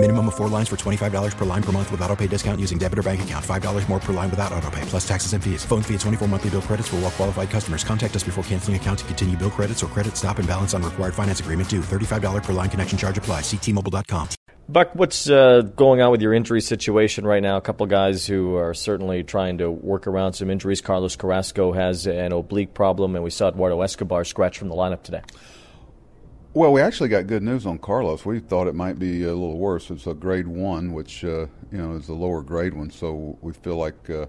Minimum of four lines for $25 per line per month with auto pay discount using debit or bank account. $5 more per line without auto pay, plus taxes and fees. Phone fee at 24 monthly bill credits for all well qualified customers. Contact us before canceling account to continue bill credits or credit stop and balance on required finance agreement due. $35 per line connection charge apply. Ctmobile.com. Buck, what's uh, going on with your injury situation right now? A couple guys who are certainly trying to work around some injuries. Carlos Carrasco has an oblique problem, and we saw Eduardo Escobar scratch from the lineup today. Well, we actually got good news on Carlos. We thought it might be a little worse. It's a grade one, which uh, you know is the lower grade one. So we feel like uh,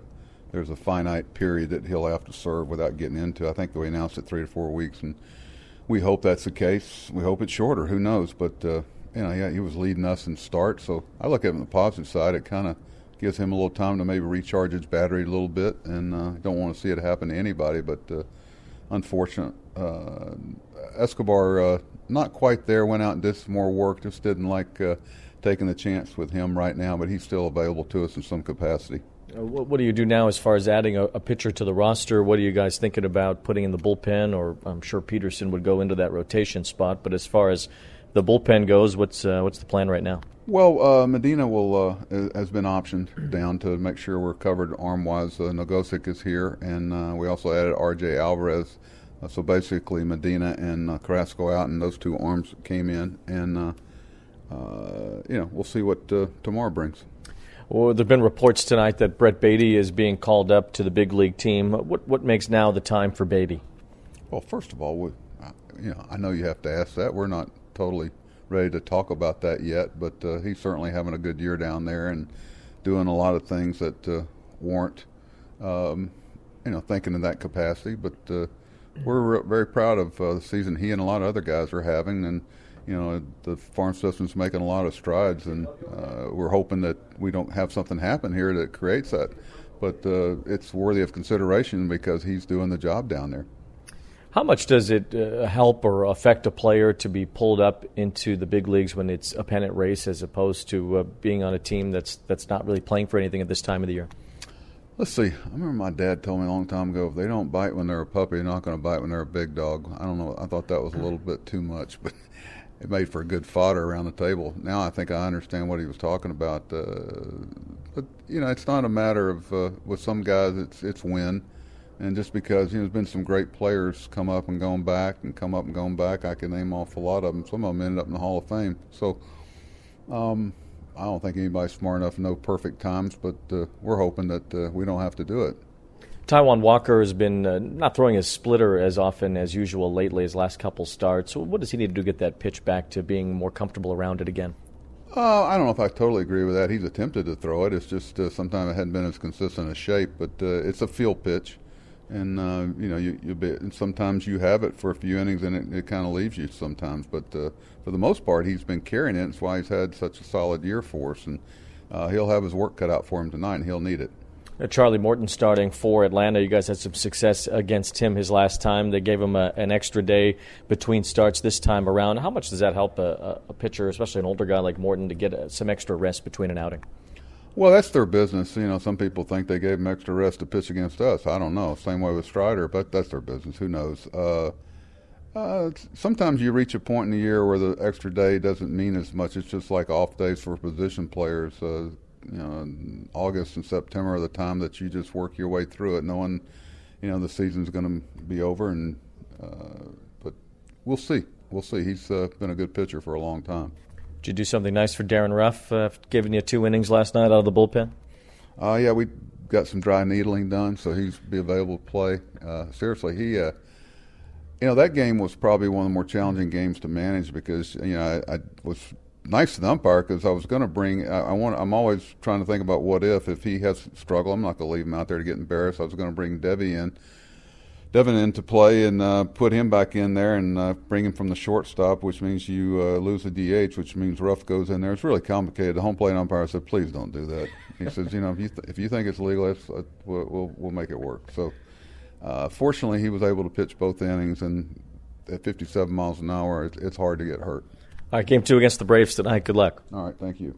there's a finite period that he'll have to serve without getting into. I think we announced it three to four weeks, and we hope that's the case. We hope it's shorter. Who knows? But uh, you know, yeah, he was leading us in start. So I look at it on the positive side. It kind of gives him a little time to maybe recharge his battery a little bit, and uh, don't want to see it happen to anybody. But uh, unfortunate, uh, Escobar uh, not quite there. Went out and did some more work. Just didn't like uh, taking the chance with him right now, but he's still available to us in some capacity. Uh, what, what do you do now as far as adding a, a, pitcher to the roster? What are you guys thinking about putting in the bullpen? Or I'm sure Peterson would go into that rotation spot. But as far as the bullpen goes, what's uh, what's the plan right now? Well, uh, Medina will uh, has been optioned down to make sure we're covered arm wise. Uh, Nogosek is here, and uh, we also added R.J. Alvarez. Uh, so basically, Medina and uh, Carrasco out, and those two arms came in, and you know we'll see what tomorrow brings. Well, there have been reports tonight that Brett Baty is being called up to the big league team. What what makes now the time for Baty? Well, first of all, we, you know, I know you have to ask that. We're not totally ready to talk about that yet, but uh, he's certainly having a good year down there and doing a lot of things that uh, warrant, um, you know, thinking in that capacity. But uh, we're very proud of uh, the season he and a lot of other guys are having, and you know, the farm system's making a lot of strides, and uh, we're hoping that we don't have something happen here that creates that. But uh, it's worthy of consideration because he's doing the job down there. How much does it uh, help or affect a player to be pulled up into the big leagues when it's a pennant race, as opposed to uh, being on a team that's that's not really playing for anything at this time of the year? Let's see. I remember my dad told me a long time ago, if they don't bite when they're a puppy, they're not going to bite when they're a big dog. I don't know. I thought that was a little bit too much, but it made for a good fodder around the table. Now I think I understand what he was talking about. Uh, but you know, it's not a matter of uh, with some guys, it's it's win and just because you know, there's been some great players come up and gone back and come up and gone back, I can name off a lot of them. Some of them ended up in the Hall of Fame. So um, I don't think anybody's smart enough to know perfect times, but uh, we're hoping that uh, we don't have to do it. Taijuan Walker has been uh, not throwing his splitter as often as usual lately, his last couple starts. So what does he need to do to get that pitch back to being more comfortable around it again? Uh, I don't know if I totally agree with that. He's attempted to throw it. It's just uh, sometimes it hadn't been as consistent a shape, but uh, it's a field pitch and uh, you know you you be, and sometimes you have it for a few innings and it, it kind of leaves you sometimes. But uh, for the most part, he's been carrying it. That's why he's had such a solid year for us, and uh, he'll have his work cut out for him tonight, and he'll need it. Uh, Charlie Morton starting for Atlanta. You guys had some success against him his last time. They gave him a, an extra day between starts this time around. How much does that help a, a pitcher, especially an older guy like Morton, to get uh, some extra rest between an outing? Well, that's their business. You know, some people think they gave him extra rest to pitch against us. I don't know. Same way with Strider, but that's their business. Who knows? Uh, uh, sometimes you reach a point in the year where the extra day doesn't mean as much. It's just like off days for position players. Uh, you know, August and September are the time that you just work your way through it, knowing, you know, the season's going to be over. And uh, but we'll see. We'll see. He's uh, been a good pitcher for a long time. Did you do something nice for Darin Ruf, uh, giving you two innings last night out of the bullpen? Uh, yeah, we got some dry needling done, so he's be available to play. Uh, seriously, he, uh, you know, that game was probably one of the more challenging games to manage because you know I, I was nice to the umpire because I was going to bring. I, I, want. I'm always trying to think about what if if he has struggle. I'm not going to leave him out there to get embarrassed. I was going to bring Debbie in Devin into play and uh, put him back in there and uh, bring him from the shortstop, which means you uh, lose a DH, which means Ruf goes in there. It's really complicated. The home plate umpire said, "Please don't do that." He says, "You know, if you th- if you think it's legal, uh, we'll, we'll, we'll make it work." So, uh, fortunately, he was able to pitch both innings, and at 57 miles an hour, it's, it's hard to get hurt. All right, game two against the Braves tonight. Good luck. All right, thank you.